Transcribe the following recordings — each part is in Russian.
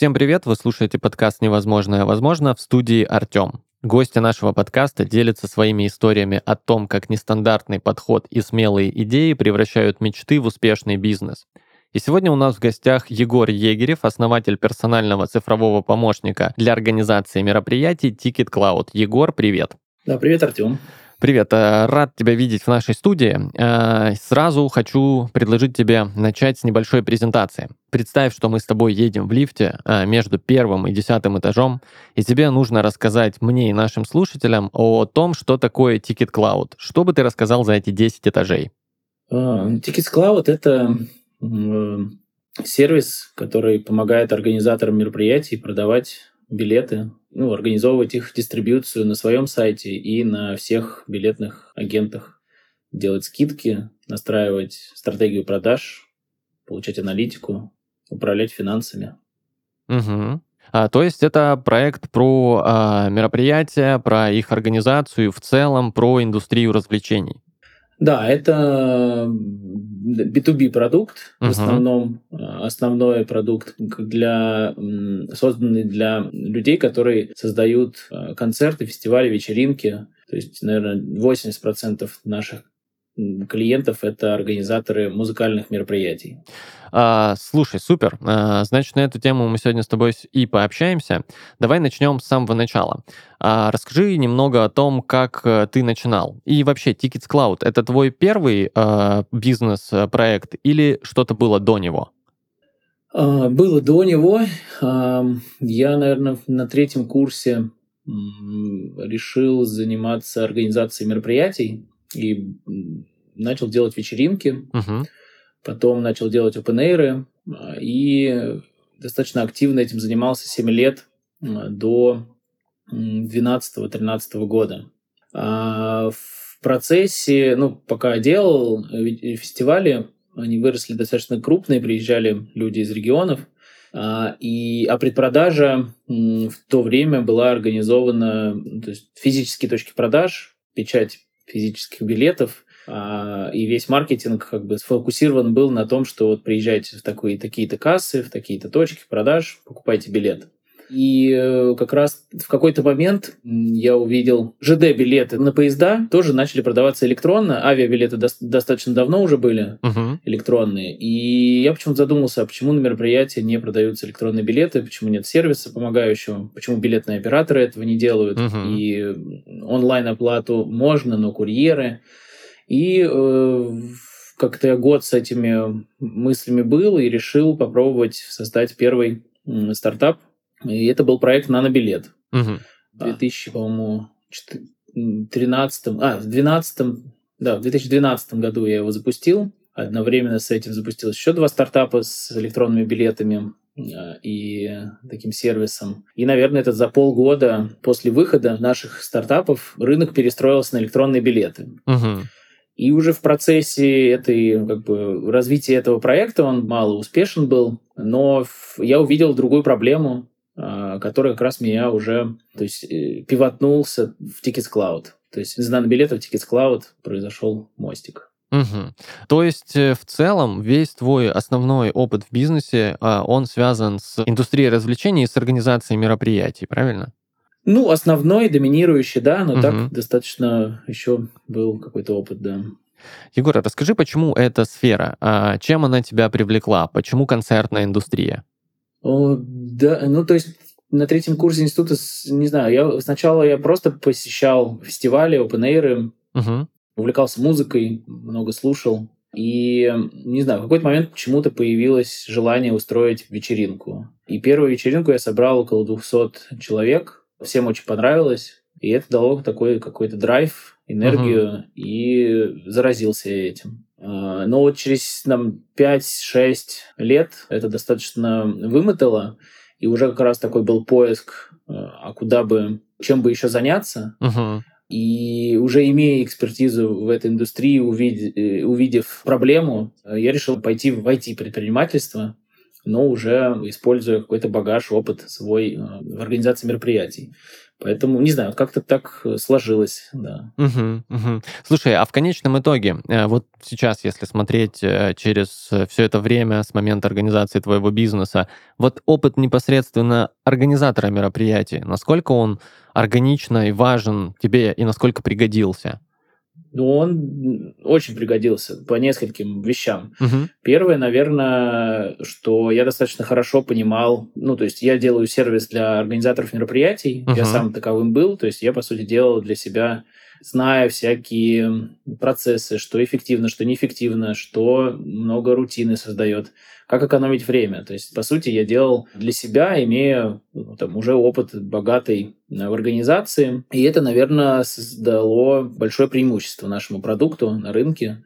Всем привет, вы слушаете подкаст «Невозможное возможно» в студии Артем. Гости нашего подкаста делятся своими историями о том, как нестандартный подход и смелые идеи превращают мечты в успешный бизнес. И сегодня у нас в гостях Егор Егерев, основатель персонального цифрового помощника для организации мероприятий Ticket Cloud. Егор, привет. Да, привет, Артем. Привет, э, рад тебя видеть в нашей студии. Э, сразу хочу предложить тебе начать с небольшой презентации. Представь, что мы с тобой едем в лифте э, между первым и десятым этажом, и тебе нужно рассказать мне и нашим слушателям о том, что такое Ticket Cloud. Что бы ты рассказал за эти 10 этажей? Ticket Cloud — это сервис, который помогает организаторам мероприятий продавать билеты, ну, организовывать их дистрибьюцию на своем сайте и на всех билетных агентах, делать скидки, настраивать стратегию продаж, получать аналитику, управлять финансами. Угу. А, то есть это проект про а, мероприятия, про их организацию, в целом про индустрию развлечений. Да, это B2B продукт, uh-huh. в основном а, основной продукт для созданный для людей, которые создают а, концерты, фестивали, вечеринки. То есть, наверное, 80% наших клиентов это организаторы музыкальных мероприятий. А, слушай, супер. А, значит, на эту тему мы сегодня с тобой и пообщаемся. Давай начнем с самого начала. А, расскажи немного о том, как э, ты начинал. И вообще, Tickets Cloud — это твой первый а, бизнес-проект или что-то было до него? А, было до него. А, я, наверное, на третьем курсе решил заниматься организацией мероприятий и начал делать вечеринки. Uh-huh потом начал делать open а, и достаточно активно этим занимался 7 лет а, до 12-13 года. А в процессе, ну, пока делал фестивали, они выросли достаточно крупные, приезжали люди из регионов, и, а предпродажа в то время была организована, то есть физические точки продаж, печать физических билетов, а, и весь маркетинг как бы сфокусирован был на том, что вот приезжайте в такие, такие-то кассы, в такие-то точки продаж, покупайте билет. И э, как раз в какой-то момент я увидел ЖД-билеты на поезда тоже начали продаваться электронно. Авиабилеты до- достаточно давно уже были uh-huh. электронные. И я почему-то задумался, а почему на мероприятии не продаются электронные билеты, почему нет сервиса помогающего, почему билетные операторы этого не делают. Uh-huh. И онлайн-оплату можно, но курьеры. И э, как-то я год с этими мыслями был и решил попробовать создать первый э, стартап. И это был проект «Нанобилет». Угу. В 2000, по-моему, 13 а, в 12 да, в 2012 году я его запустил. Одновременно с этим запустилось еще два стартапа с электронными билетами и таким сервисом. И, наверное, это за полгода после выхода наших стартапов рынок перестроился на электронные билеты. Угу. И уже в процессе этой, как бы, развития этого проекта он мало успешен был, но я увидел другую проблему, а, которая как раз меня уже то есть, э, пивотнулся в Tickets Cloud. То есть из нанобилета в Tickets Cloud произошел мостик. Угу. То есть э, в целом весь твой основной опыт в бизнесе, а, он связан с индустрией развлечений и с организацией мероприятий, правильно? Ну, основной, доминирующий, да, но угу. так достаточно еще был какой-то опыт, да. Егор, а расскажи, почему эта сфера? А чем она тебя привлекла? Почему концертная индустрия? О, да, ну то есть на третьем курсе института, не знаю, я сначала я просто посещал фестивали, open угу. увлекался музыкой, много слушал. И, не знаю, в какой-то момент почему-то появилось желание устроить вечеринку. И первую вечеринку я собрал около 200 человек, Всем очень понравилось. И это дало такой какой-то драйв, энергию, uh-huh. и заразился этим. А, но вот через там, 5-6 лет это достаточно вымотало, и уже как раз такой был поиск, а, а куда бы, чем бы еще заняться. Uh-huh. И уже имея экспертизу в этой индустрии, увидев, э, увидев проблему, я решил пойти в IT-предпринимательство но уже используя какой-то багаж, опыт свой в организации мероприятий. Поэтому, не знаю, как-то так э, сложилось, да. Угу, угу. Слушай, а в конечном итоге, э, вот сейчас, если смотреть э, через все это время с момента организации твоего бизнеса, вот опыт непосредственно организатора мероприятий, насколько он органично и важен тебе и насколько пригодился? Ну, он очень пригодился по нескольким вещам. Угу. Первое, наверное, что я достаточно хорошо понимал, ну, то есть я делаю сервис для организаторов мероприятий, угу. я сам таковым был, то есть я, по сути, делал для себя зная всякие процессы, что эффективно, что неэффективно, что много рутины создает, как экономить время. То есть, по сути, я делал для себя, имея ну, там, уже опыт богатый в организации. И это, наверное, создало большое преимущество нашему продукту на рынке.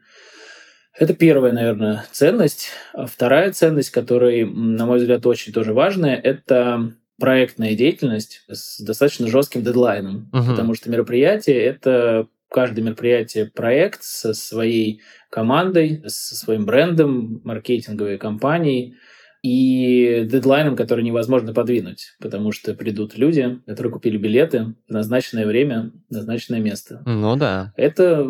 Это первая, наверное, ценность. А вторая ценность, которая, на мой взгляд, очень тоже важная, это проектная деятельность с достаточно жестким дедлайном, угу. потому что мероприятие это каждое мероприятие проект со своей командой, со своим брендом, маркетинговой компанией и дедлайном, который невозможно подвинуть, потому что придут люди, которые купили билеты в назначенное время, в назначенное место. Ну да. Это,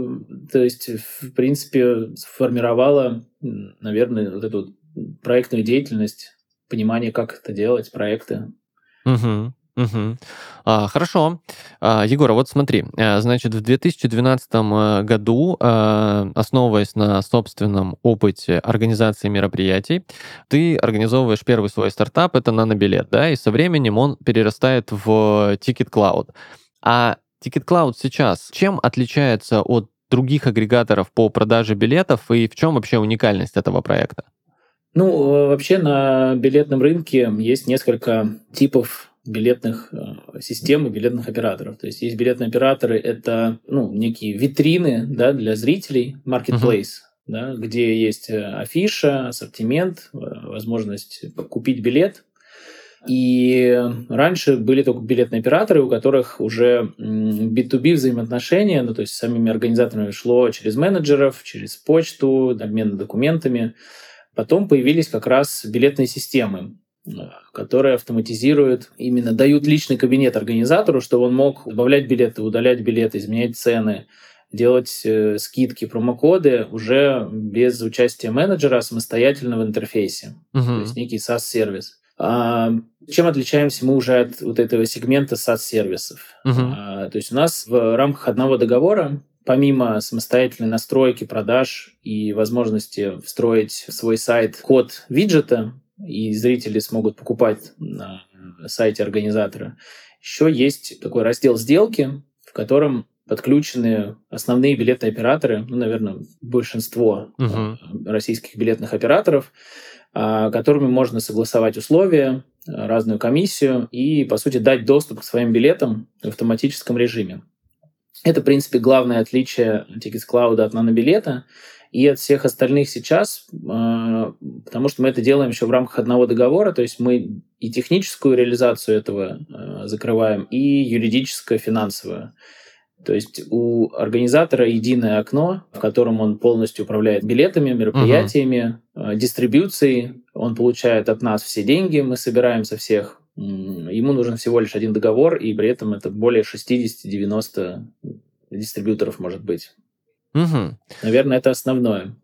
то есть, в принципе, сформировало, наверное, вот эту проектную деятельность, понимание, как это делать, проекты. Угу. Угу. А, хорошо. А, Егор, а вот смотри, а, значит, в 2012 э, году, а, основываясь на собственном опыте организации мероприятий, ты организовываешь первый свой стартап, это нанобилет, да, и со временем он перерастает в Ticket Cloud. А Ticket Cloud сейчас чем отличается от других агрегаторов по продаже билетов и в чем вообще уникальность этого проекта? Ну, вообще на билетном рынке есть несколько типов билетных э, систем и билетных операторов. То есть есть билетные операторы, это ну, некие витрины да, для зрителей, marketplace, uh-huh. да, где есть э, афиша, ассортимент, э, возможность купить билет. И раньше были только билетные операторы, у которых уже B2B взаимоотношения, ну, то есть с самими организаторами шло через менеджеров, через почту, обмен документами. Потом появились как раз билетные системы, которые автоматизируют, именно дают личный кабинет организатору, чтобы он мог добавлять билеты, удалять билеты, изменять цены, делать э, скидки, промокоды уже без участия менеджера, самостоятельно в интерфейсе. Uh-huh. То есть некий SaaS-сервис. А, чем отличаемся мы уже от вот этого сегмента SaaS-сервисов? Uh-huh. А, то есть у нас в рамках одного договора помимо самостоятельной настройки продаж и возможности встроить в свой сайт код виджета, и зрители смогут покупать на сайте организатора, еще есть такой раздел сделки, в котором подключены основные билетные операторы, ну, наверное, большинство uh-huh. российских билетных операторов, а, которыми можно согласовать условия, разную комиссию и, по сути, дать доступ к своим билетам в автоматическом режиме. Это, в принципе, главное отличие Tickets от нанобилета и от всех остальных сейчас, а, потому что мы это делаем еще в рамках одного договора, то есть мы и техническую реализацию этого а, закрываем, и юридическую, финансовую. То есть у организатора единое окно, в котором он полностью управляет билетами, мероприятиями, uh-huh. дистрибьюцией. Он получает от нас все деньги, мы собираем со всех Ему нужен всего лишь один договор, и при этом это более 60-90 дистрибьюторов может быть. Угу. Наверное, это основное.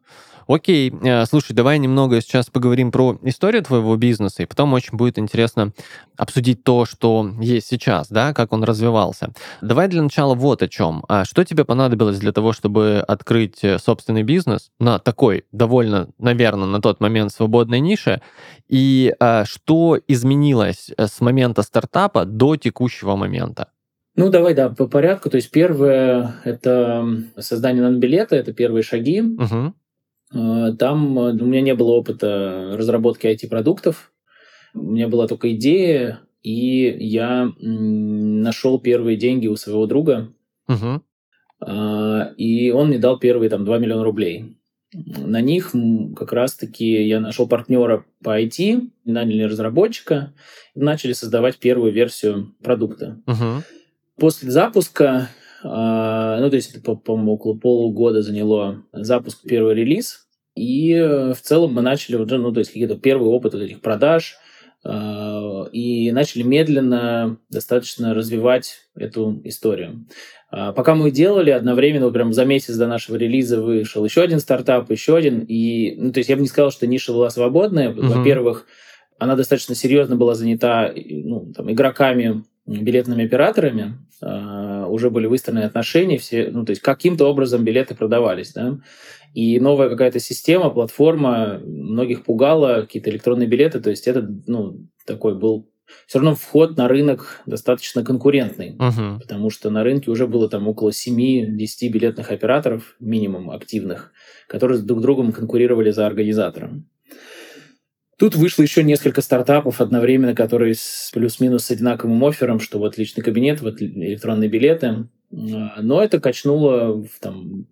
Окей, э, слушай, давай немного сейчас поговорим про историю твоего бизнеса, и потом очень будет интересно обсудить то, что есть сейчас, да, как он развивался. Давай для начала вот о чем. А что тебе понадобилось для того, чтобы открыть э, собственный бизнес на такой довольно, наверное, на тот момент свободной нише, и а, что изменилось э, с момента стартапа до текущего момента? Ну, давай, да, по порядку. То есть первое — это создание нанобилета, это первые шаги. Угу. Э, там э, у меня не было опыта разработки IT-продуктов. У меня была только идея, и я нашел первые деньги у своего друга. Угу. И он мне дал первые там 2 миллиона рублей. На них как раз-таки я нашел партнера по IT, наняли разработчика, начали создавать первую версию продукта. Угу. После запуска ну, то есть это, по-моему, около полугода заняло запуск первый релиз. И в целом мы начали уже, ну, то есть какие-то первые опыты этих продаж, и начали медленно достаточно развивать эту историю. Пока мы делали, одновременно, прям за месяц до нашего релиза вышел еще один стартап, еще один. И, ну, то есть я бы не сказал, что ниша была свободная. Uh-huh. Во-первых, она достаточно серьезно была занята ну, там, игроками, билетными операторами, э, уже были выстроены отношения, все, ну, то есть каким-то образом билеты продавались, да, и новая какая-то система, платформа многих пугала, какие-то электронные билеты, то есть это, ну, такой был все равно вход на рынок достаточно конкурентный, uh-huh. потому что на рынке уже было там около 7-10 билетных операторов, минимум активных, которые друг с другом конкурировали за организатором. Тут вышло еще несколько стартапов одновременно, которые с плюс-минус с одинаковым оффером, что вот личный кабинет, вот электронные билеты. Но это качнуло в там,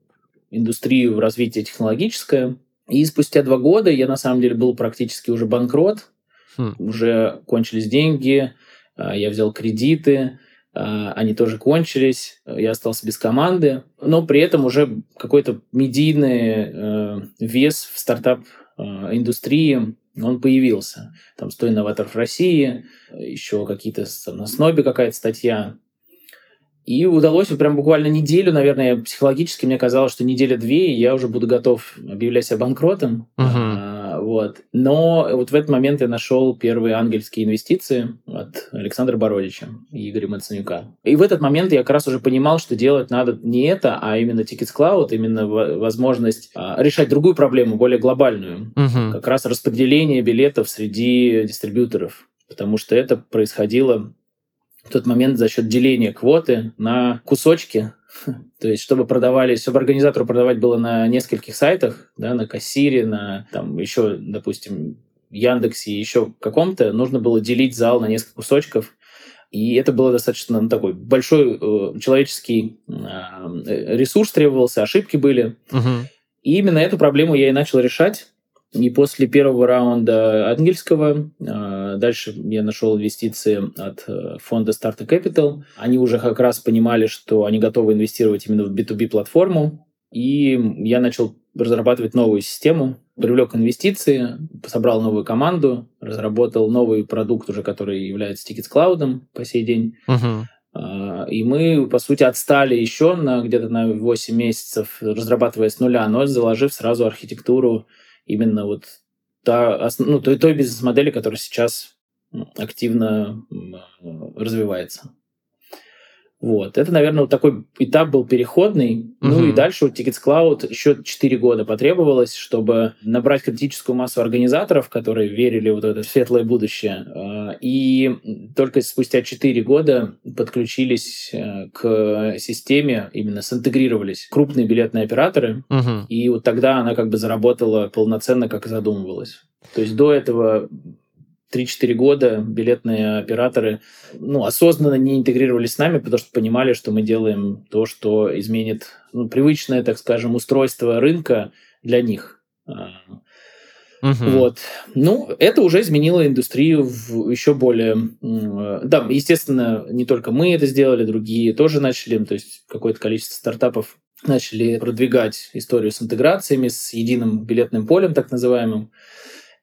индустрию в развитие технологическое. И спустя два года я на самом деле был практически уже банкрот, хм. уже кончились деньги, а, я взял кредиты, а, они тоже кончились, я остался без команды, но при этом уже какой-то медийный э, вес в стартап э, индустрии он появился. Там 100 инноваторов России, еще какие-то на Снобе какая-то статья. И удалось вот прям буквально неделю, наверное, психологически мне казалось, что неделя-две, и я уже буду готов объявлять себя банкротом. Uh-huh. Вот. Но вот в этот момент я нашел первые ангельские инвестиции от Александра Бородича и Игоря Мацанюка. И в этот момент я как раз уже понимал, что делать надо не это, а именно Tickets Cloud, именно возможность а, решать другую проблему, более глобальную. Угу. Как раз распределение билетов среди дистрибьюторов. Потому что это происходило в тот момент за счет деления квоты на кусочки то есть, чтобы продавались, чтобы организатору продавать было на нескольких сайтах, да, на кассире, на там еще, допустим, Яндексе, еще каком-то, нужно было делить зал на несколько кусочков. И это было достаточно ну, такой большой э, человеческий э, ресурс требовался, ошибки были. Угу. И именно эту проблему я и начал решать. И после первого раунда ангельского, а, дальше я нашел инвестиции от э, фонда Startup Capital. Они уже как раз понимали, что они готовы инвестировать именно в B2B-платформу. И я начал разрабатывать новую систему, привлек инвестиции, собрал новую команду, разработал новый продукт уже, который является Tickets Cloud по сей день. Uh-huh. И мы, по сути, отстали еще на где-то на 8 месяцев, разрабатывая с нуля, но заложив сразу архитектуру именно вот та, ну, той, той бизнес-модели, которая сейчас активно развивается. Вот. Это, наверное, вот такой этап был переходный. Угу. Ну и дальше у Tickets Cloud еще 4 года потребовалось, чтобы набрать критическую массу организаторов, которые верили вот в это светлое будущее. А, и только спустя 4 года подключились э, к системе, именно синтегрировались крупные билетные операторы. Угу. И вот тогда она как бы заработала полноценно, как и задумывалась. То есть до этого 3-4 года билетные операторы ну, осознанно не интегрировались с нами, потому что понимали, что мы делаем то, что изменит ну, привычное, так скажем, устройство рынка для них. Угу. Вот. Ну, это уже изменило индустрию в еще более... Да, естественно, не только мы это сделали, другие тоже начали, то есть какое-то количество стартапов начали продвигать историю с интеграциями, с единым билетным полем, так называемым.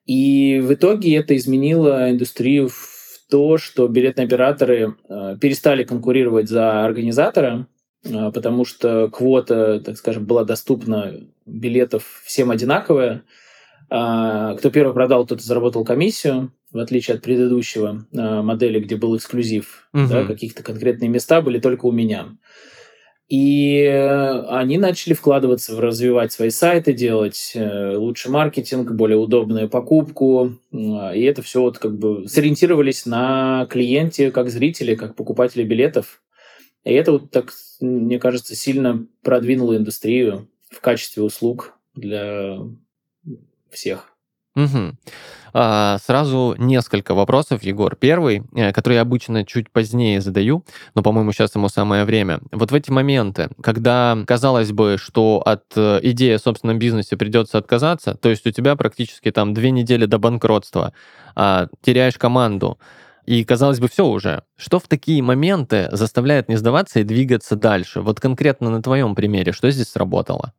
И в итоге это изменило индустрию в то, что билетные операторы э, перестали конкурировать за организатора, э, потому что квота, так скажем, была доступна билетов всем одинаковая. А, кто первый продал, тот заработал комиссию, в отличие от предыдущего э, модели, где был эксклюзив. Угу. Да, каких-то конкретные места были только у меня. И они начали вкладываться в развивать свои сайты, делать э, лучший маркетинг, более удобную покупку. И это все вот как бы сориентировались на клиенте, как зрители, как покупатели билетов. И это вот так, мне кажется, сильно продвинуло индустрию в качестве услуг для всех. Угу. А, сразу несколько вопросов, Егор. Первый, э, который я обычно чуть позднее задаю, но, по-моему, сейчас ему самое время. Вот в эти моменты, когда казалось бы, что от э, идеи о собственном бизнесе придется отказаться, то есть у тебя практически там две недели до банкротства, а, теряешь команду, и казалось бы, все уже. Что в такие моменты заставляет не сдаваться и двигаться дальше? Вот конкретно на твоем примере, что здесь сработало?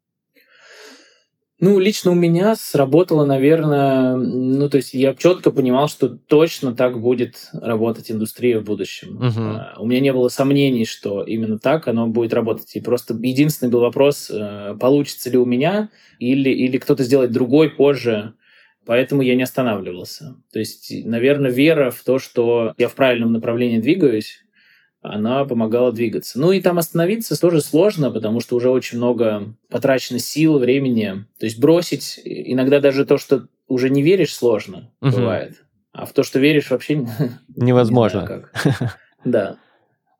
Ну, лично у меня сработало, наверное, ну, то есть я четко понимал, что точно так будет работать индустрия в будущем. Угу. У меня не было сомнений, что именно так оно будет работать. И просто единственный был вопрос, э, получится ли у меня или, или кто-то сделает другой позже. Поэтому я не останавливался. То есть, наверное, вера в то, что я в правильном направлении двигаюсь, она помогала двигаться. Ну и там остановиться тоже сложно, потому что уже очень много потрачено сил, времени. То есть бросить иногда даже то, что уже не веришь, сложно угу. бывает. А в то, что веришь, вообще невозможно. Не как. Да.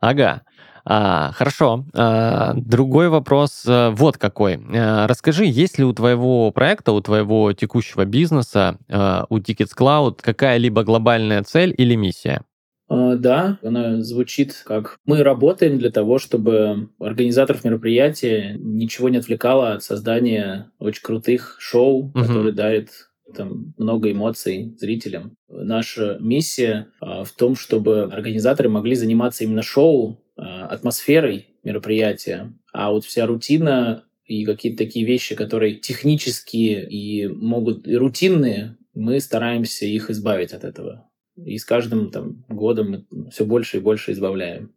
Ага. А, хорошо. А, другой вопрос а, вот какой. А, расскажи, есть ли у твоего проекта, у твоего текущего бизнеса, а, у Tickets Cloud какая-либо глобальная цель или миссия? А, да, она звучит как «Мы работаем для того, чтобы организаторов мероприятия ничего не отвлекало от создания очень крутых шоу, угу. которые дарят там много эмоций зрителям. Наша миссия а, в том, чтобы организаторы могли заниматься именно шоу, а, атмосферой мероприятия, а вот вся рутина и какие-то такие вещи, которые технические и могут и рутинные, мы стараемся их избавить от этого. И с каждым там, годом мы все больше и больше избавляем.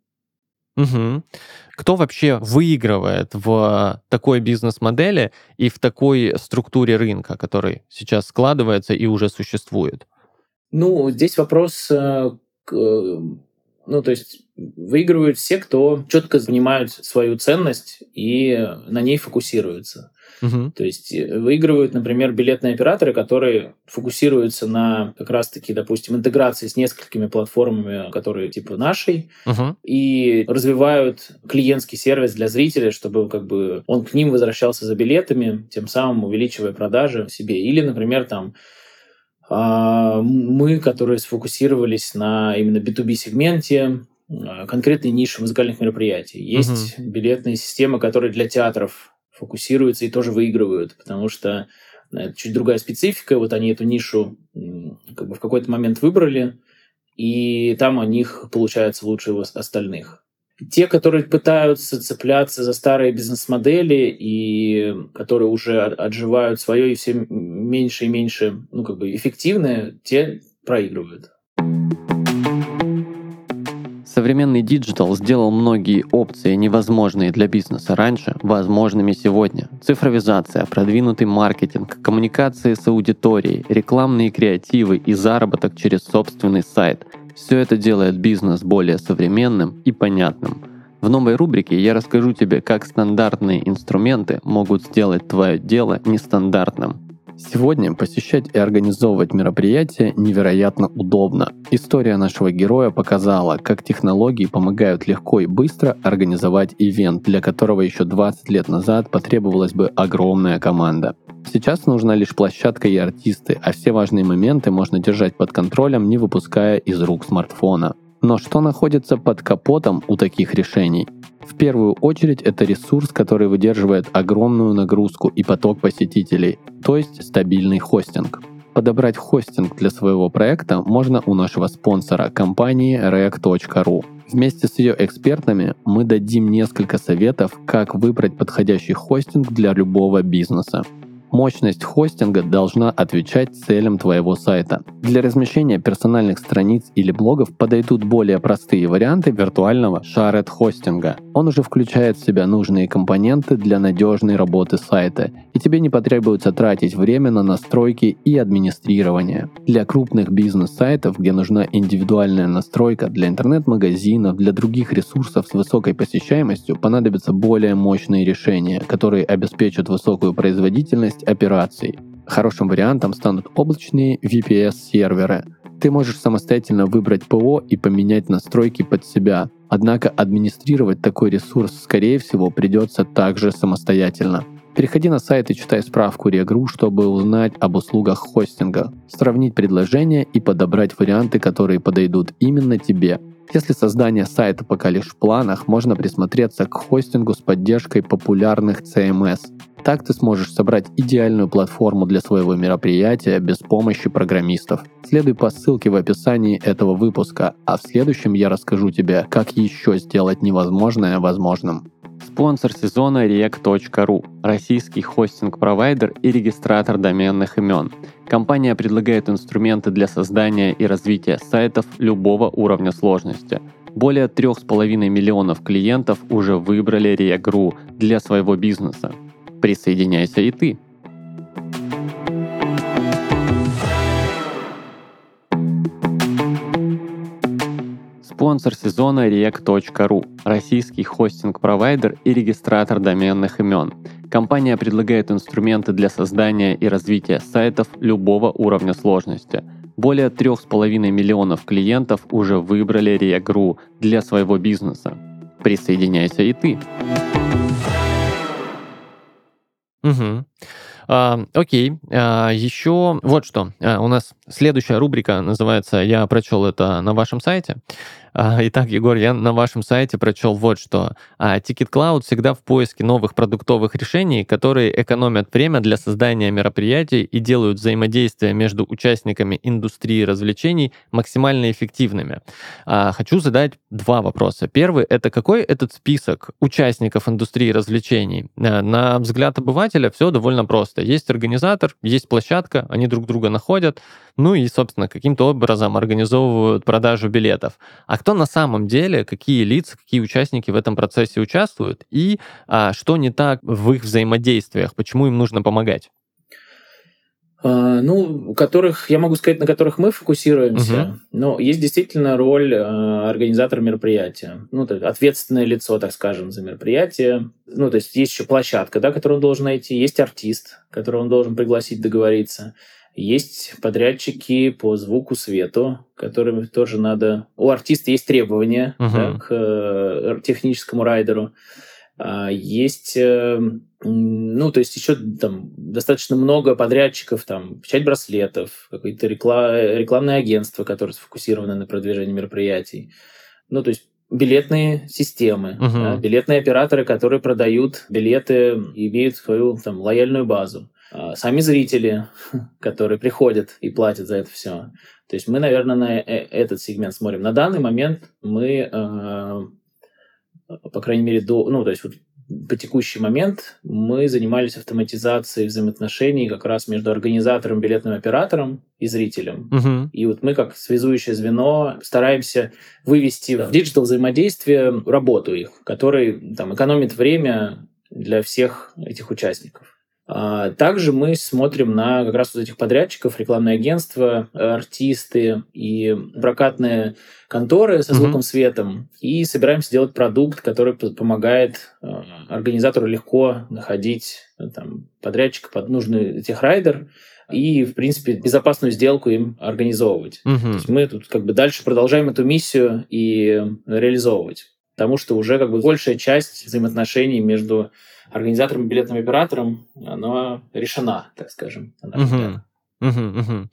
Угу. Кто вообще выигрывает в такой бизнес-модели и в такой структуре рынка, который сейчас складывается и уже существует? Ну, здесь вопрос, э, ну, то есть выигрывают все, кто четко понимают свою ценность и на ней фокусируются. Угу. То есть э, выигрывают, например, билетные операторы, которые фокусируются на как раз-таки, допустим, интеграции с несколькими платформами, которые типа нашей, угу. и развивают клиентский сервис для зрителя, чтобы как бы он к ним возвращался за билетами, тем самым увеличивая продажи себе. Или, например, там а, мы, которые сфокусировались на именно B2B сегменте, а, конкретной ниши музыкальных мероприятий. Есть угу. билетные системы, которые для театров фокусируются и тоже выигрывают, потому что э, это чуть другая специфика. Вот они эту нишу как бы в какой-то момент выбрали, и там у них получается лучше остальных. Те, которые пытаются цепляться за старые бизнес-модели и которые уже отживают свое и все меньше и меньше, ну, как бы эффективные, те проигрывают. Современный диджитал сделал многие опции, невозможные для бизнеса раньше, возможными сегодня. Цифровизация, продвинутый маркетинг, коммуникации с аудиторией, рекламные креативы и заработок через собственный сайт – все это делает бизнес более современным и понятным. В новой рубрике я расскажу тебе, как стандартные инструменты могут сделать твое дело нестандартным. Сегодня посещать и организовывать мероприятия невероятно удобно. История нашего героя показала, как технологии помогают легко и быстро организовать ивент, для которого еще 20 лет назад потребовалась бы огромная команда. Сейчас нужна лишь площадка и артисты, а все важные моменты можно держать под контролем, не выпуская из рук смартфона. Но что находится под капотом у таких решений? В первую очередь это ресурс, который выдерживает огромную нагрузку и поток посетителей, то есть стабильный хостинг. Подобрать хостинг для своего проекта можно у нашего спонсора компании rec.ru. Вместе с ее экспертами мы дадим несколько советов, как выбрать подходящий хостинг для любого бизнеса. Мощность хостинга должна отвечать целям твоего сайта. Для размещения персональных страниц или блогов подойдут более простые варианты виртуального shared хостинга. Он уже включает в себя нужные компоненты для надежной работы сайта, и тебе не потребуется тратить время на настройки и администрирование. Для крупных бизнес-сайтов, где нужна индивидуальная настройка для интернет-магазинов, для других ресурсов с высокой посещаемостью, понадобятся более мощные решения, которые обеспечат высокую производительность часть операций. Хорошим вариантом станут облачные VPS-серверы. Ты можешь самостоятельно выбрать ПО и поменять настройки под себя. Однако администрировать такой ресурс, скорее всего, придется также самостоятельно. Переходи на сайт и читай справку Регру, чтобы узнать об услугах хостинга, сравнить предложения и подобрать варианты, которые подойдут именно тебе. Если создание сайта пока лишь в планах, можно присмотреться к хостингу с поддержкой популярных CMS. Так ты сможешь собрать идеальную платформу для своего мероприятия без помощи программистов. Следуй по ссылке в описании этого выпуска, а в следующем я расскажу тебе, как еще сделать невозможное возможным. Спонсор сезона React.ru – российский хостинг-провайдер и регистратор доменных имен. Компания предлагает инструменты для создания и развития сайтов любого уровня сложности. Более 3,5 миллионов клиентов уже выбрали React.ru для своего бизнеса. Присоединяйся и ты! Спонсор сезона React.ru – российский хостинг-провайдер и регистратор доменных имен. Компания предлагает инструменты для создания и развития сайтов любого уровня сложности. Более 3,5 миллионов клиентов уже выбрали React.ru для своего бизнеса. Присоединяйся и ты! Угу. А, окей, а, еще вот что. А, у нас следующая рубрика называется «Я прочел это на вашем сайте». А, итак, Егор, я на вашем сайте прочел вот что. А, Ticket Cloud всегда в поиске новых продуктовых решений, которые экономят время для создания мероприятий и делают взаимодействие между участниками индустрии развлечений максимально эффективными. А, хочу задать два вопроса. Первый — это какой этот список участников индустрии развлечений? На взгляд обывателя все довольно просто. Есть организатор, есть площадка, они друг друга находят, ну и, собственно, каким-то образом организовывают продажу билетов. А кто на самом деле, какие лица, какие участники в этом процессе участвуют и а, что не так в их взаимодействиях, почему им нужно помогать? А, ну, которых, я могу сказать, на которых мы фокусируемся. Угу. Но есть действительно роль а, организатора мероприятия. Ну, то есть ответственное лицо, так скажем, за мероприятие. Ну, то есть есть еще площадка, да, которую он должен найти. Есть артист, которого он должен пригласить, договориться. Есть подрядчики по звуку, свету, которым тоже надо... У артиста есть требования uh-huh. да, к э, техническому райдеру. А, есть, э, ну, то есть еще там достаточно много подрядчиков, там, печать браслетов, какое-то реклам, рекламное агентство, которое сфокусировано на продвижении мероприятий. Ну, то есть билетные системы, uh-huh. да, билетные операторы, которые продают билеты и имеют свою там лояльную базу. А, сами зрители, которые приходят и платят за это все. То есть мы, наверное, на э, этот сегмент смотрим. На данный момент мы, а, по крайней мере, до, ну, то есть вот по текущий момент мы занимались автоматизацией взаимоотношений как раз между организатором, билетным оператором и зрителем. Угу. И вот мы как связующее звено стараемся вывести в диджитал взаимодействие работу их, который там экономит время для всех этих участников. А, также мы смотрим на как раз вот этих подрядчиков, рекламные агентства, артисты и прокатные конторы со звуком, mm-hmm. светом, и собираемся делать продукт, который помогает а, организатору легко находить э, там, подрядчика под нужный техрайдер и, в принципе, безопасную сделку им организовывать. Mm-hmm. То есть мы тут как бы дальше продолжаем эту миссию и реализовывать. Потому что уже как бы большая часть взаимоотношений между организатором и билетным оператором, она решена, так скажем. Угу. Угу, угу.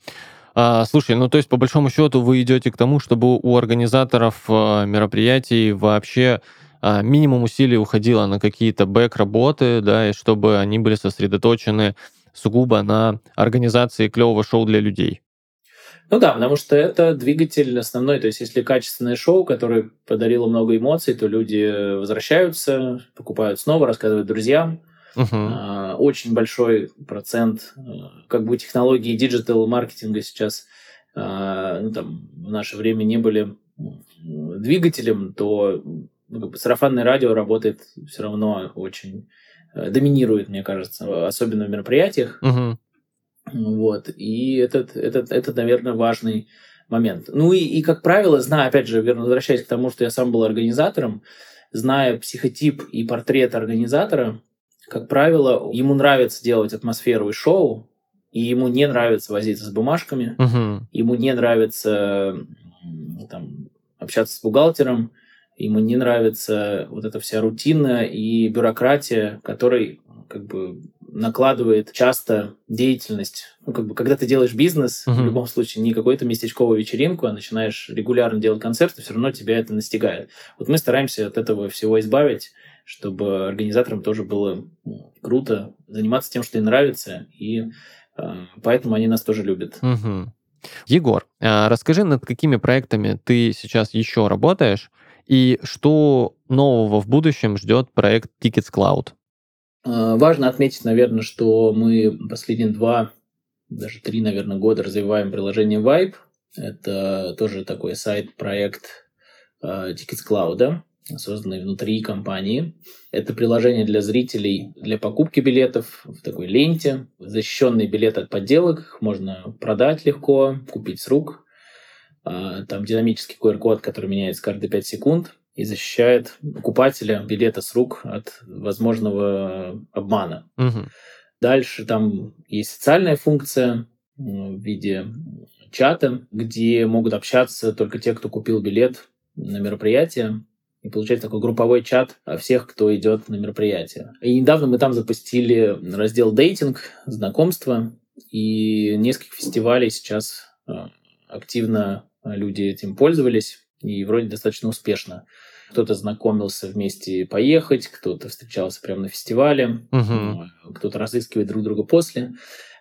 А, слушай, ну то есть по большому счету вы идете к тому, чтобы у организаторов а, мероприятий вообще а, минимум усилий уходило на какие-то бэк-работы, да, и чтобы они были сосредоточены сугубо на организации клевого шоу для людей. Ну да, потому что это двигатель основной. То есть, если качественное шоу, которое подарило много эмоций, то люди возвращаются, покупают снова, рассказывают друзьям. Uh-huh. Очень большой процент э, как бы технологии диджитал-маркетинга сейчас а, ну, там, в наше время не были двигателем, то ну, как бы сарафанное радио работает все равно очень э, доминирует, мне кажется, особенно в мероприятиях. Uh-huh. Вот. И этот, этот, этот, наверное, важный момент. Ну и, и, как правило, зная, опять же, верно, возвращаясь к тому, что я сам был организатором, зная психотип и портрет организатора, как правило, ему нравится делать атмосферу и шоу, и ему не нравится возиться с бумажками, uh-huh. ему не нравится там, общаться с бухгалтером, ему не нравится вот эта вся рутина и бюрократия, которой как бы накладывает часто деятельность. Ну, как бы, когда ты делаешь бизнес, uh-huh. в любом случае, не какую-то местечковую вечеринку, а начинаешь регулярно делать концерты, все равно тебя это настигает. Вот мы стараемся от этого всего избавить, чтобы организаторам тоже было ну, круто заниматься тем, что им нравится, и э, поэтому они нас тоже любят. Uh-huh. Егор, а расскажи, над какими проектами ты сейчас еще работаешь, И что нового в будущем ждет проект Tickets Cloud? А, важно отметить, наверное, что мы последние два, даже три, наверное, года развиваем приложение Vibe. Это тоже такой сайт-проект а, Tickets Cloud, созданный внутри компании. Это приложение для зрителей для покупки билетов в такой ленте. Защищенные билеты от подделок, можно продать легко, купить с рук. А, там динамический QR-код, который меняется каждые 5 секунд и защищает покупателя билета с рук от возможного обмана. Угу. Дальше там есть социальная функция в виде чата, где могут общаться только те, кто купил билет на мероприятие. И получается такой групповой чат всех, кто идет на мероприятие. И недавно мы там запустили раздел дейтинг, знакомства, и несколько фестивалей сейчас а, активно люди этим пользовались, и вроде достаточно успешно. Кто-то знакомился вместе поехать, кто-то встречался прямо на фестивале, угу. кто-то разыскивает друг друга после.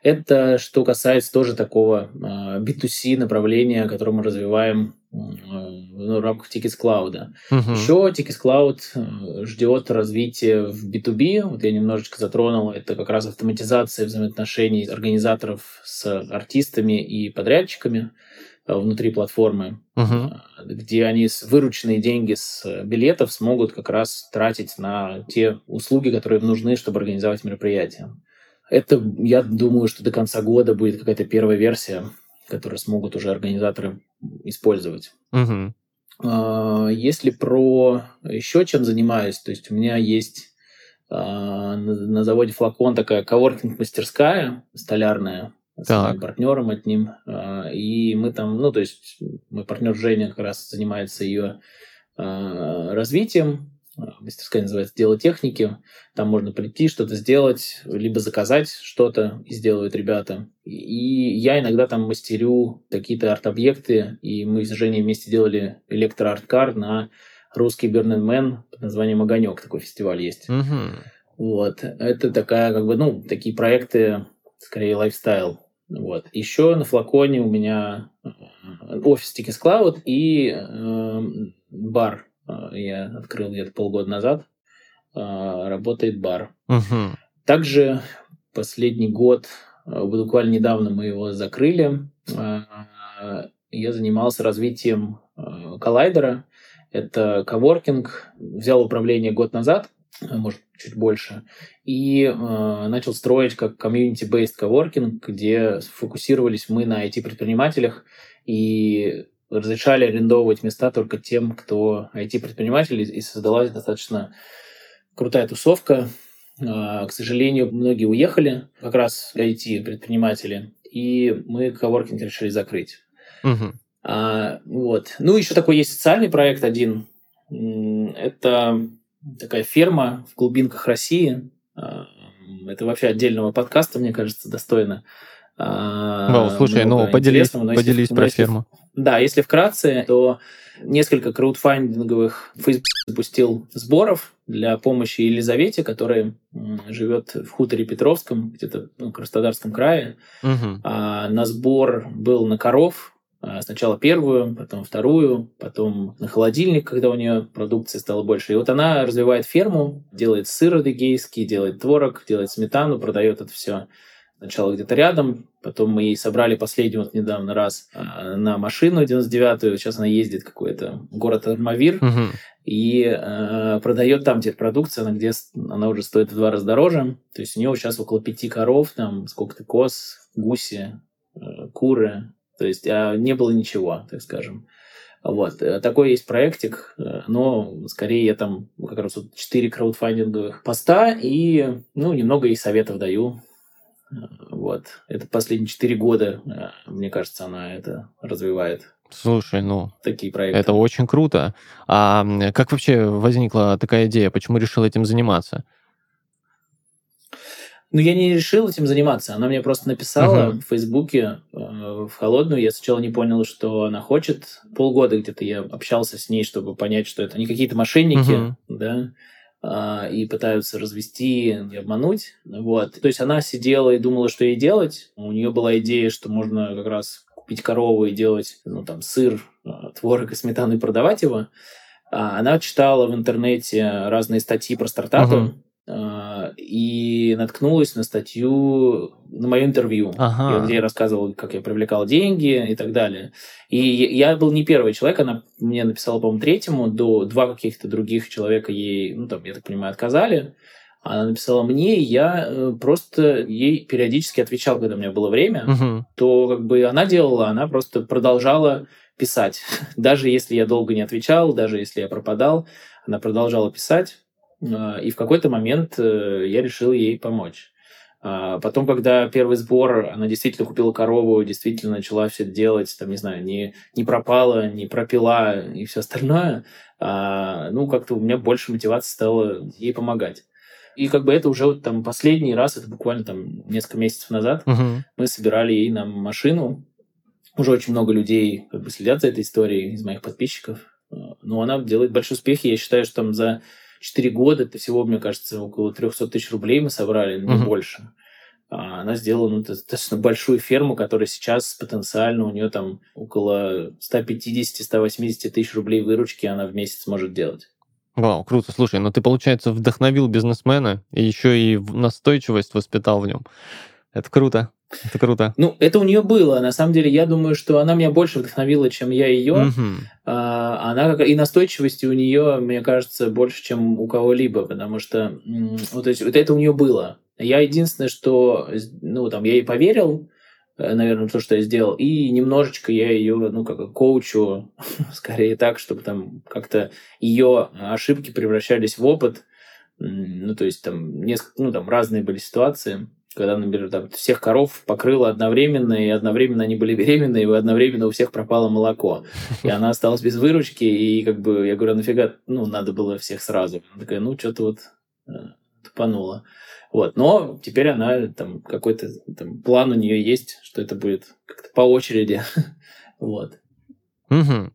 Это что касается тоже такого B2C а, направления, которое мы развиваем ну, в рамках Tickets Cloud. Угу. Еще Tickets Cloud э, ждет развития в B2B. Вот я немножечко затронул. Это как раз автоматизация взаимоотношений организаторов с артистами и подрядчиками. Э, внутри платформы, угу. где они с вырученные деньги с билетов смогут как раз тратить на те услуги, которые им нужны, чтобы организовать мероприятие. Это, я думаю, что до конца года будет какая-то первая версия, которую смогут уже организаторы использовать. Угу. Если про еще чем занимаюсь, то есть у меня есть а, на заводе «Флакон» такая коворкинг-мастерская столярная, так. партнером одним. А, и мы там, ну, то есть мой партнер Женя как раз занимается ее а, развитием. Мастерская называется «Дело техники». Там можно прийти, что-то сделать, либо заказать что-то, и сделают ребята. И я иногда там мастерю какие-то арт-объекты, и мы с Женей вместе делали электро-арт-кар на русский Man под названием «Огонек». Такой фестиваль есть. Угу. Вот. Это такая, как бы, ну, такие проекты, скорее, lifestyle вот. Еще на Флаконе у меня э, офис Tickets Cloud и э, бар. Э, я открыл где-то полгода назад. Э, работает бар. Угу. Также последний год, э, буквально недавно мы его закрыли. Я занимался развитием коллайдера. Это коворкинг. Взял управление год назад, может, чуть больше, и э, начал строить как community-based coworking, где фокусировались мы на IT-предпринимателях и разрешали арендовывать места только тем, кто IT-предприниматели, и создалась достаточно крутая тусовка. Э, к сожалению, многие уехали, как раз IT-предприниматели, и мы коворкинг решили закрыть. Угу. А, вот. Ну, еще такой есть социальный проект один. Это такая ферма в глубинках России. А, это вообще отдельного подкаста, мне кажется, достойно. Вау, слушай, ну поделись, поделись если, про если, ферму. Да, если вкратце, то несколько краудфандинговых Facebook запустил сборов для помощи Елизавете, которая живет в хуторе Петровском, где-то ну, в Краснодарском крае. Угу. А, на сбор был на коров, сначала первую, потом вторую, потом на холодильник, когда у нее продукции стало больше. И вот она развивает ферму, делает сыр адыгейский, делает творог, делает сметану, продает это все сначала где-то рядом, потом мы ей собрали последний вот недавно раз а, на машину 99-ю, сейчас она ездит какой-то город Армавир, угу. и э, продает там теперь продукцию, она, где она уже стоит в два раза дороже, то есть у нее сейчас около пяти коров, там сколько-то коз, гуси, э, куры, то есть а, не было ничего, так скажем. Вот. Э, такой есть проектик, э, но скорее я там как раз вот 4 краудфандинговых поста и ну, немного ей советов даю. Э, вот. Это последние 4 года, мне кажется, она это развивает. Слушай, ну, такие проекты. Это очень круто. А как вообще возникла такая идея? Почему решил этим заниматься? Ну, я не решил этим заниматься. Она мне просто написала uh-huh. в Фейсбуке э, в холодную. Я сначала не понял, что она хочет. Полгода где-то я общался с ней, чтобы понять, что это не какие-то мошенники, uh-huh. да, э, и пытаются развести и обмануть. Вот. То есть она сидела и думала, что ей делать. У нее была идея, что можно как раз купить корову и делать, ну, там, сыр, э, творог и сметану и продавать его. А, она читала в интернете разные статьи про стартапы uh-huh. И наткнулась на статью, на мое интервью, uh-huh. где я рассказывал, как я привлекал деньги и так далее. И я был не первый человек, она мне написала, по-моему, третьему, до два каких-то других человека ей, ну, там, я так понимаю, отказали. Она написала мне, и я э, просто ей периодически отвечал, когда у меня было время, uh-huh. то как бы она делала, она просто продолжала писать. даже если я долго не отвечал, даже если я пропадал, она продолжала писать. А, и в какой-то момент э, я решил ей помочь. А потом, когда первый сбор, она действительно купила корову, действительно начала все делать, там, не знаю, не, не пропала, не пропила и все остальное, а, ну, как-то у меня больше мотивации стало ей помогать. И как бы это уже вот там последний раз, это буквально там несколько месяцев назад, uh-huh. мы собирали ей на машину. Уже очень много людей как бы следят за этой историей из моих подписчиков. Но она делает большой успех. Я считаю, что там за 4 года это всего, мне кажется, около 300 тысяч рублей мы собрали, не uh-huh. больше. А она сделала ну, достаточно большую ферму, которая сейчас потенциально у нее там около 150-180 тысяч рублей выручки она в месяц может делать. Вау, круто. Слушай, ну ты, получается, вдохновил бизнесмена и еще и настойчивость воспитал в нем. Это круто. Это круто. Ну, это у нее было. На самом деле, я думаю, что она меня больше вдохновила, чем я ее. Угу. А, она как и настойчивости у нее, мне кажется, больше, чем у кого-либо, потому что вот, есть, вот это у нее было. Я единственное, что ну там я ей поверил, Э, наверное, то, что я сделал. И немножечко я ее, ну, как коучу, скорее так, чтобы там как-то ее ошибки превращались в опыт. Ну, то есть там несколько, ну, там разные были ситуации, когда, например, там всех коров покрыло одновременно, и одновременно они были беременны, и одновременно у всех пропало молоко. И она осталась без выручки, и как бы я говорю, «А нафига, ну, надо было всех сразу. Она такая, ну, что-то вот э, тупануло. Вот. Но теперь она, там, какой-то там, план у нее есть, что это будет как-то по очереди. вот. Угу.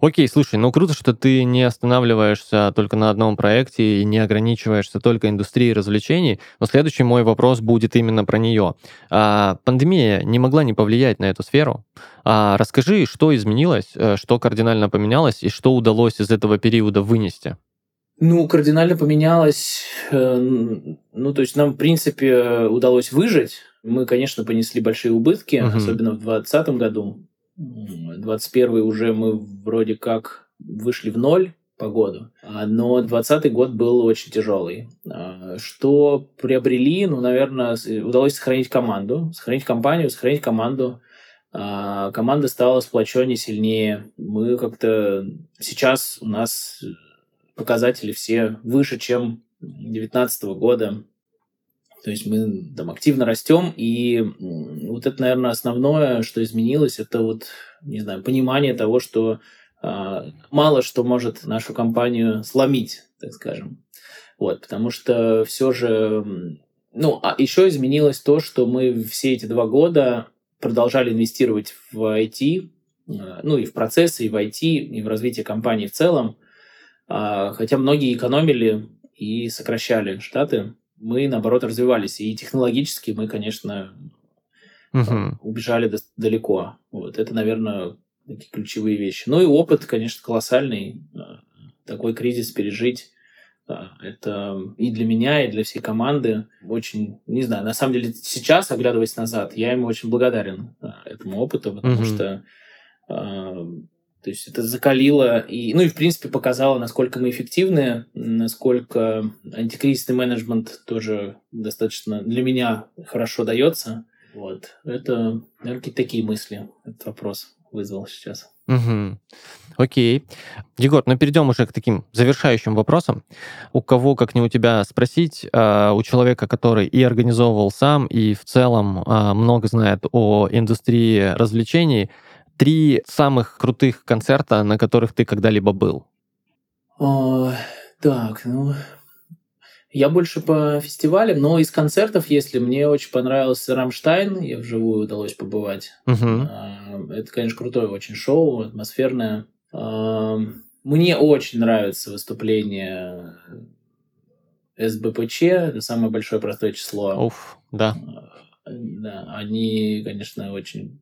Окей, слушай, ну круто, что ты не останавливаешься только на одном проекте и не ограничиваешься только индустрией развлечений. Но следующий мой вопрос будет именно про нее. А, пандемия не могла не повлиять на эту сферу. А, расскажи, что изменилось, э, что кардинально поменялось и что удалось из этого периода вынести. Ну, кардинально поменялось. Э, ну, то есть нам, в принципе, удалось выжить. Мы, конечно, понесли большие убытки, uh-huh. особенно в 2020 году. 21 уже мы вроде как вышли в ноль по году. Но 20 год был очень тяжелый. А, что приобрели? Ну, наверное, удалось сохранить команду, сохранить компанию, сохранить команду. А, команда стала сплоченнее, сильнее. Мы как-то... Сейчас у нас показатели все выше, чем 2019 года. То есть мы там активно растем, и вот это, наверное, основное, что изменилось, это вот, не знаю, понимание того, что э, мало что может нашу компанию сломить, так скажем. Вот, потому что все же, ну, а еще изменилось то, что мы все эти два года продолжали инвестировать в IT, э, ну и в процессы, и в IT, и в развитие компании в целом. А, хотя многие экономили и сокращали штаты, мы, наоборот, развивались. И технологически мы, конечно, угу. убежали далеко. Вот это, наверное, такие ключевые вещи. Ну и опыт, конечно, колоссальный. А, такой кризис пережить это и для меня, и для всей команды очень, не знаю, на самом деле сейчас, оглядываясь назад, я ему очень благодарен этому опыту, потому угу. что то есть это закалило и, ну и в принципе показало, насколько мы эффективны, насколько антикризисный менеджмент тоже достаточно для меня хорошо дается. Вот. Это, наверное, какие-то такие мысли этот вопрос вызвал сейчас. Угу. Окей. Егор, ну перейдем уже к таким завершающим вопросам. У кого, как не у тебя, спросить, э, у человека, который и организовывал сам, и в целом э, много знает о индустрии развлечений, три самых крутых концерта, на которых ты когда-либо был? О, так, ну... Я больше по фестивалям, но из концертов, если мне очень понравился Рамштайн, я вживую удалось побывать. Uh-huh. Это, конечно, крутое очень шоу, атмосферное. Мне очень нравится выступление СБПЧ, это самое большое простое число. Уф, да. Да, они, конечно, очень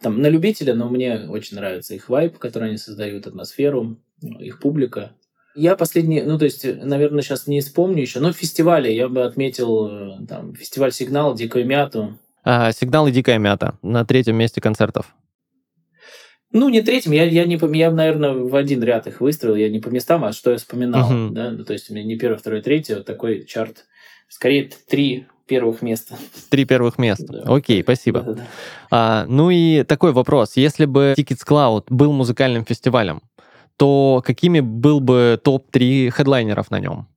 там на любителя, но мне очень нравится их вайп, который они создают, атмосферу. их публика. Я последний, ну, то есть, наверное, сейчас не вспомню еще, но фестивали я бы отметил, э, там, фестиваль «Сигнал», «Дикую мяту». А, «Сигнал» и «Дикая мята» на третьем месте концертов. Ну, не третьим, я, я, не, я, наверное, в один ряд их выстроил, я не по местам, а что я вспоминал, uh-huh. да, ну, то есть у меня не первый, второй, третий, вот такой чарт, скорее три первых места. Три первых места. Да. Окей, спасибо. Да, да. А, ну и такой вопрос. Если бы Tickets Cloud был музыкальным фестивалем, то какими был бы топ-3 хедлайнеров на нем?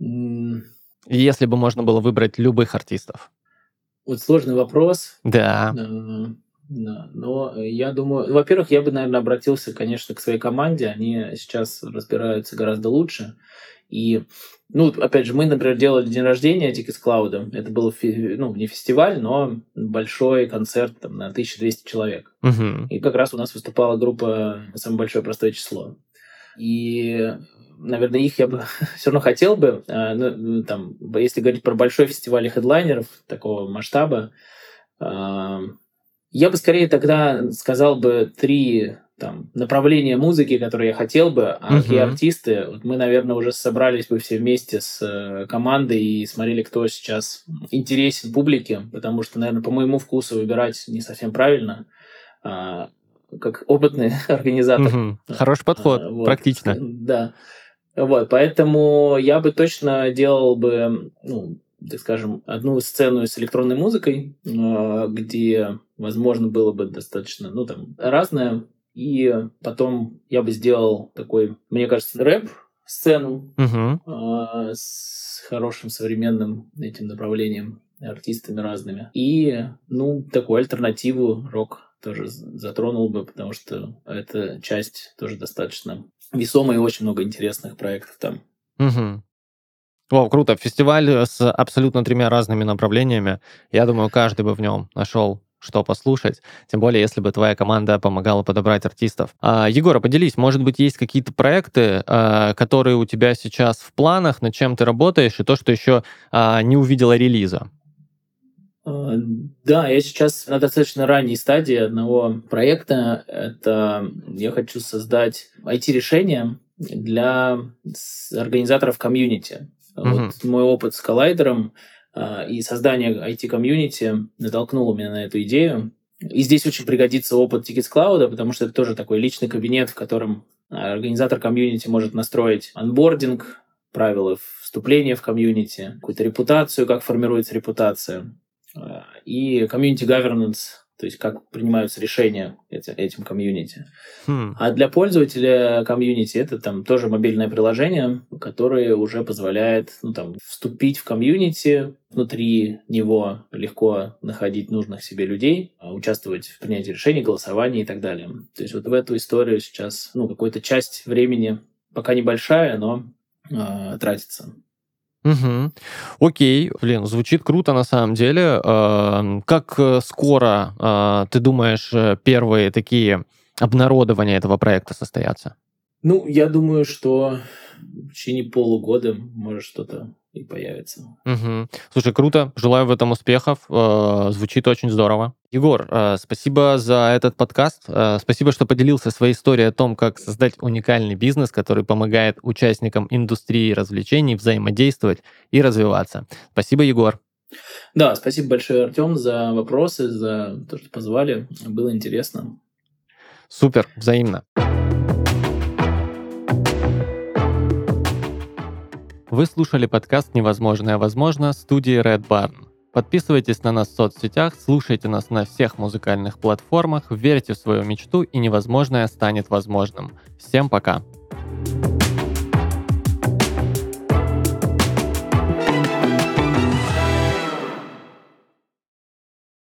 Mm. Если бы можно было выбрать любых артистов. Вот сложный вопрос. Да. Uh, да. Но я думаю, во-первых, я бы, наверное, обратился, конечно, к своей команде. Они сейчас разбираются гораздо лучше. И, ну, опять же, мы, например, делали день рождения Tickets Cloud. Это был, ну, не фестиваль, но большой концерт там, на 1200 человек. Угу. И как раз у нас выступала группа «Самое большое простое число». И наверное, их я бы все равно хотел бы. А, ну, ну, там, если говорить про большой фестиваль хедлайнеров такого масштаба, а, я бы скорее тогда сказал бы три там, направления музыки, которые я хотел бы, а какие uh-huh. артисты. Вот мы, наверное, уже собрались бы все вместе с э, командой и смотрели, кто сейчас интересен публике, потому что, наверное, по моему вкусу выбирать не совсем правильно. А, как опытный организатор. Uh-huh. Хороший подход, а, вот, практично. Да. Вот, поэтому я бы точно делал бы, ну, так скажем, одну сцену с электронной музыкой, а, где, возможно, было бы достаточно, ну, там, разное. И потом я бы сделал такой, мне кажется, рэп-сцену uh-huh. с хорошим современным этим направлением, артистами разными. И, ну, такую альтернативу рок тоже затронул бы, потому что эта часть тоже достаточно весомая и очень много интересных проектов там. Угу. О, круто. Фестиваль с абсолютно тремя разными направлениями. Я думаю, каждый бы в нем нашел что послушать, тем более, если бы твоя команда помогала подобрать артистов. А, Егор, поделись, может быть, есть какие-то проекты, а, которые у тебя сейчас в планах, над чем ты работаешь, и то, что еще а, не увидела релиза? А, да, я сейчас на достаточно ранней стадии одного проекта. Это я хочу создать IT-решение для организаторов комьюнити. Mm-hmm. Вот мой опыт с коллайдером и создание IT-комьюнити натолкнуло меня на эту идею. И здесь очень пригодится опыт Tickets Cloud, потому что это тоже такой личный кабинет, в котором организатор комьюнити может настроить onboarding, правила вступления в комьюнити, какую-то репутацию, как формируется репутация, а, и community governance, то есть как принимаются решения этим комьюнити. Hmm. А для пользователя комьюнити это там тоже мобильное приложение, которое уже позволяет ну, там, вступить в комьюнити, внутри него легко находить нужных себе людей, а, участвовать в принятии решений, голосовании и так далее. То есть вот в эту историю сейчас ну, какая-то часть времени, пока небольшая, но э, тратится. Угу. Окей, блин, звучит круто на самом деле. Эм, как э, скоро, э, ты думаешь, э, первые такие обнародования этого проекта состоятся? Ну, я думаю, что в течение полугода может что-то и появится. Угу. Слушай, круто. Желаю в этом успехов. Э, звучит очень здорово. Егор, э, спасибо за этот подкаст. Э, спасибо, что поделился своей историей о том, как создать уникальный бизнес, который помогает участникам индустрии развлечений взаимодействовать и развиваться. Спасибо, Егор. Да, спасибо большое, Артем, за вопросы, за то, что позвали. Было интересно. Супер, взаимно. Вы слушали подкаст «Невозможное возможно» студии Red Barn. Подписывайтесь на нас в соцсетях, слушайте нас на всех музыкальных платформах, верьте в свою мечту и невозможное станет возможным. Всем пока!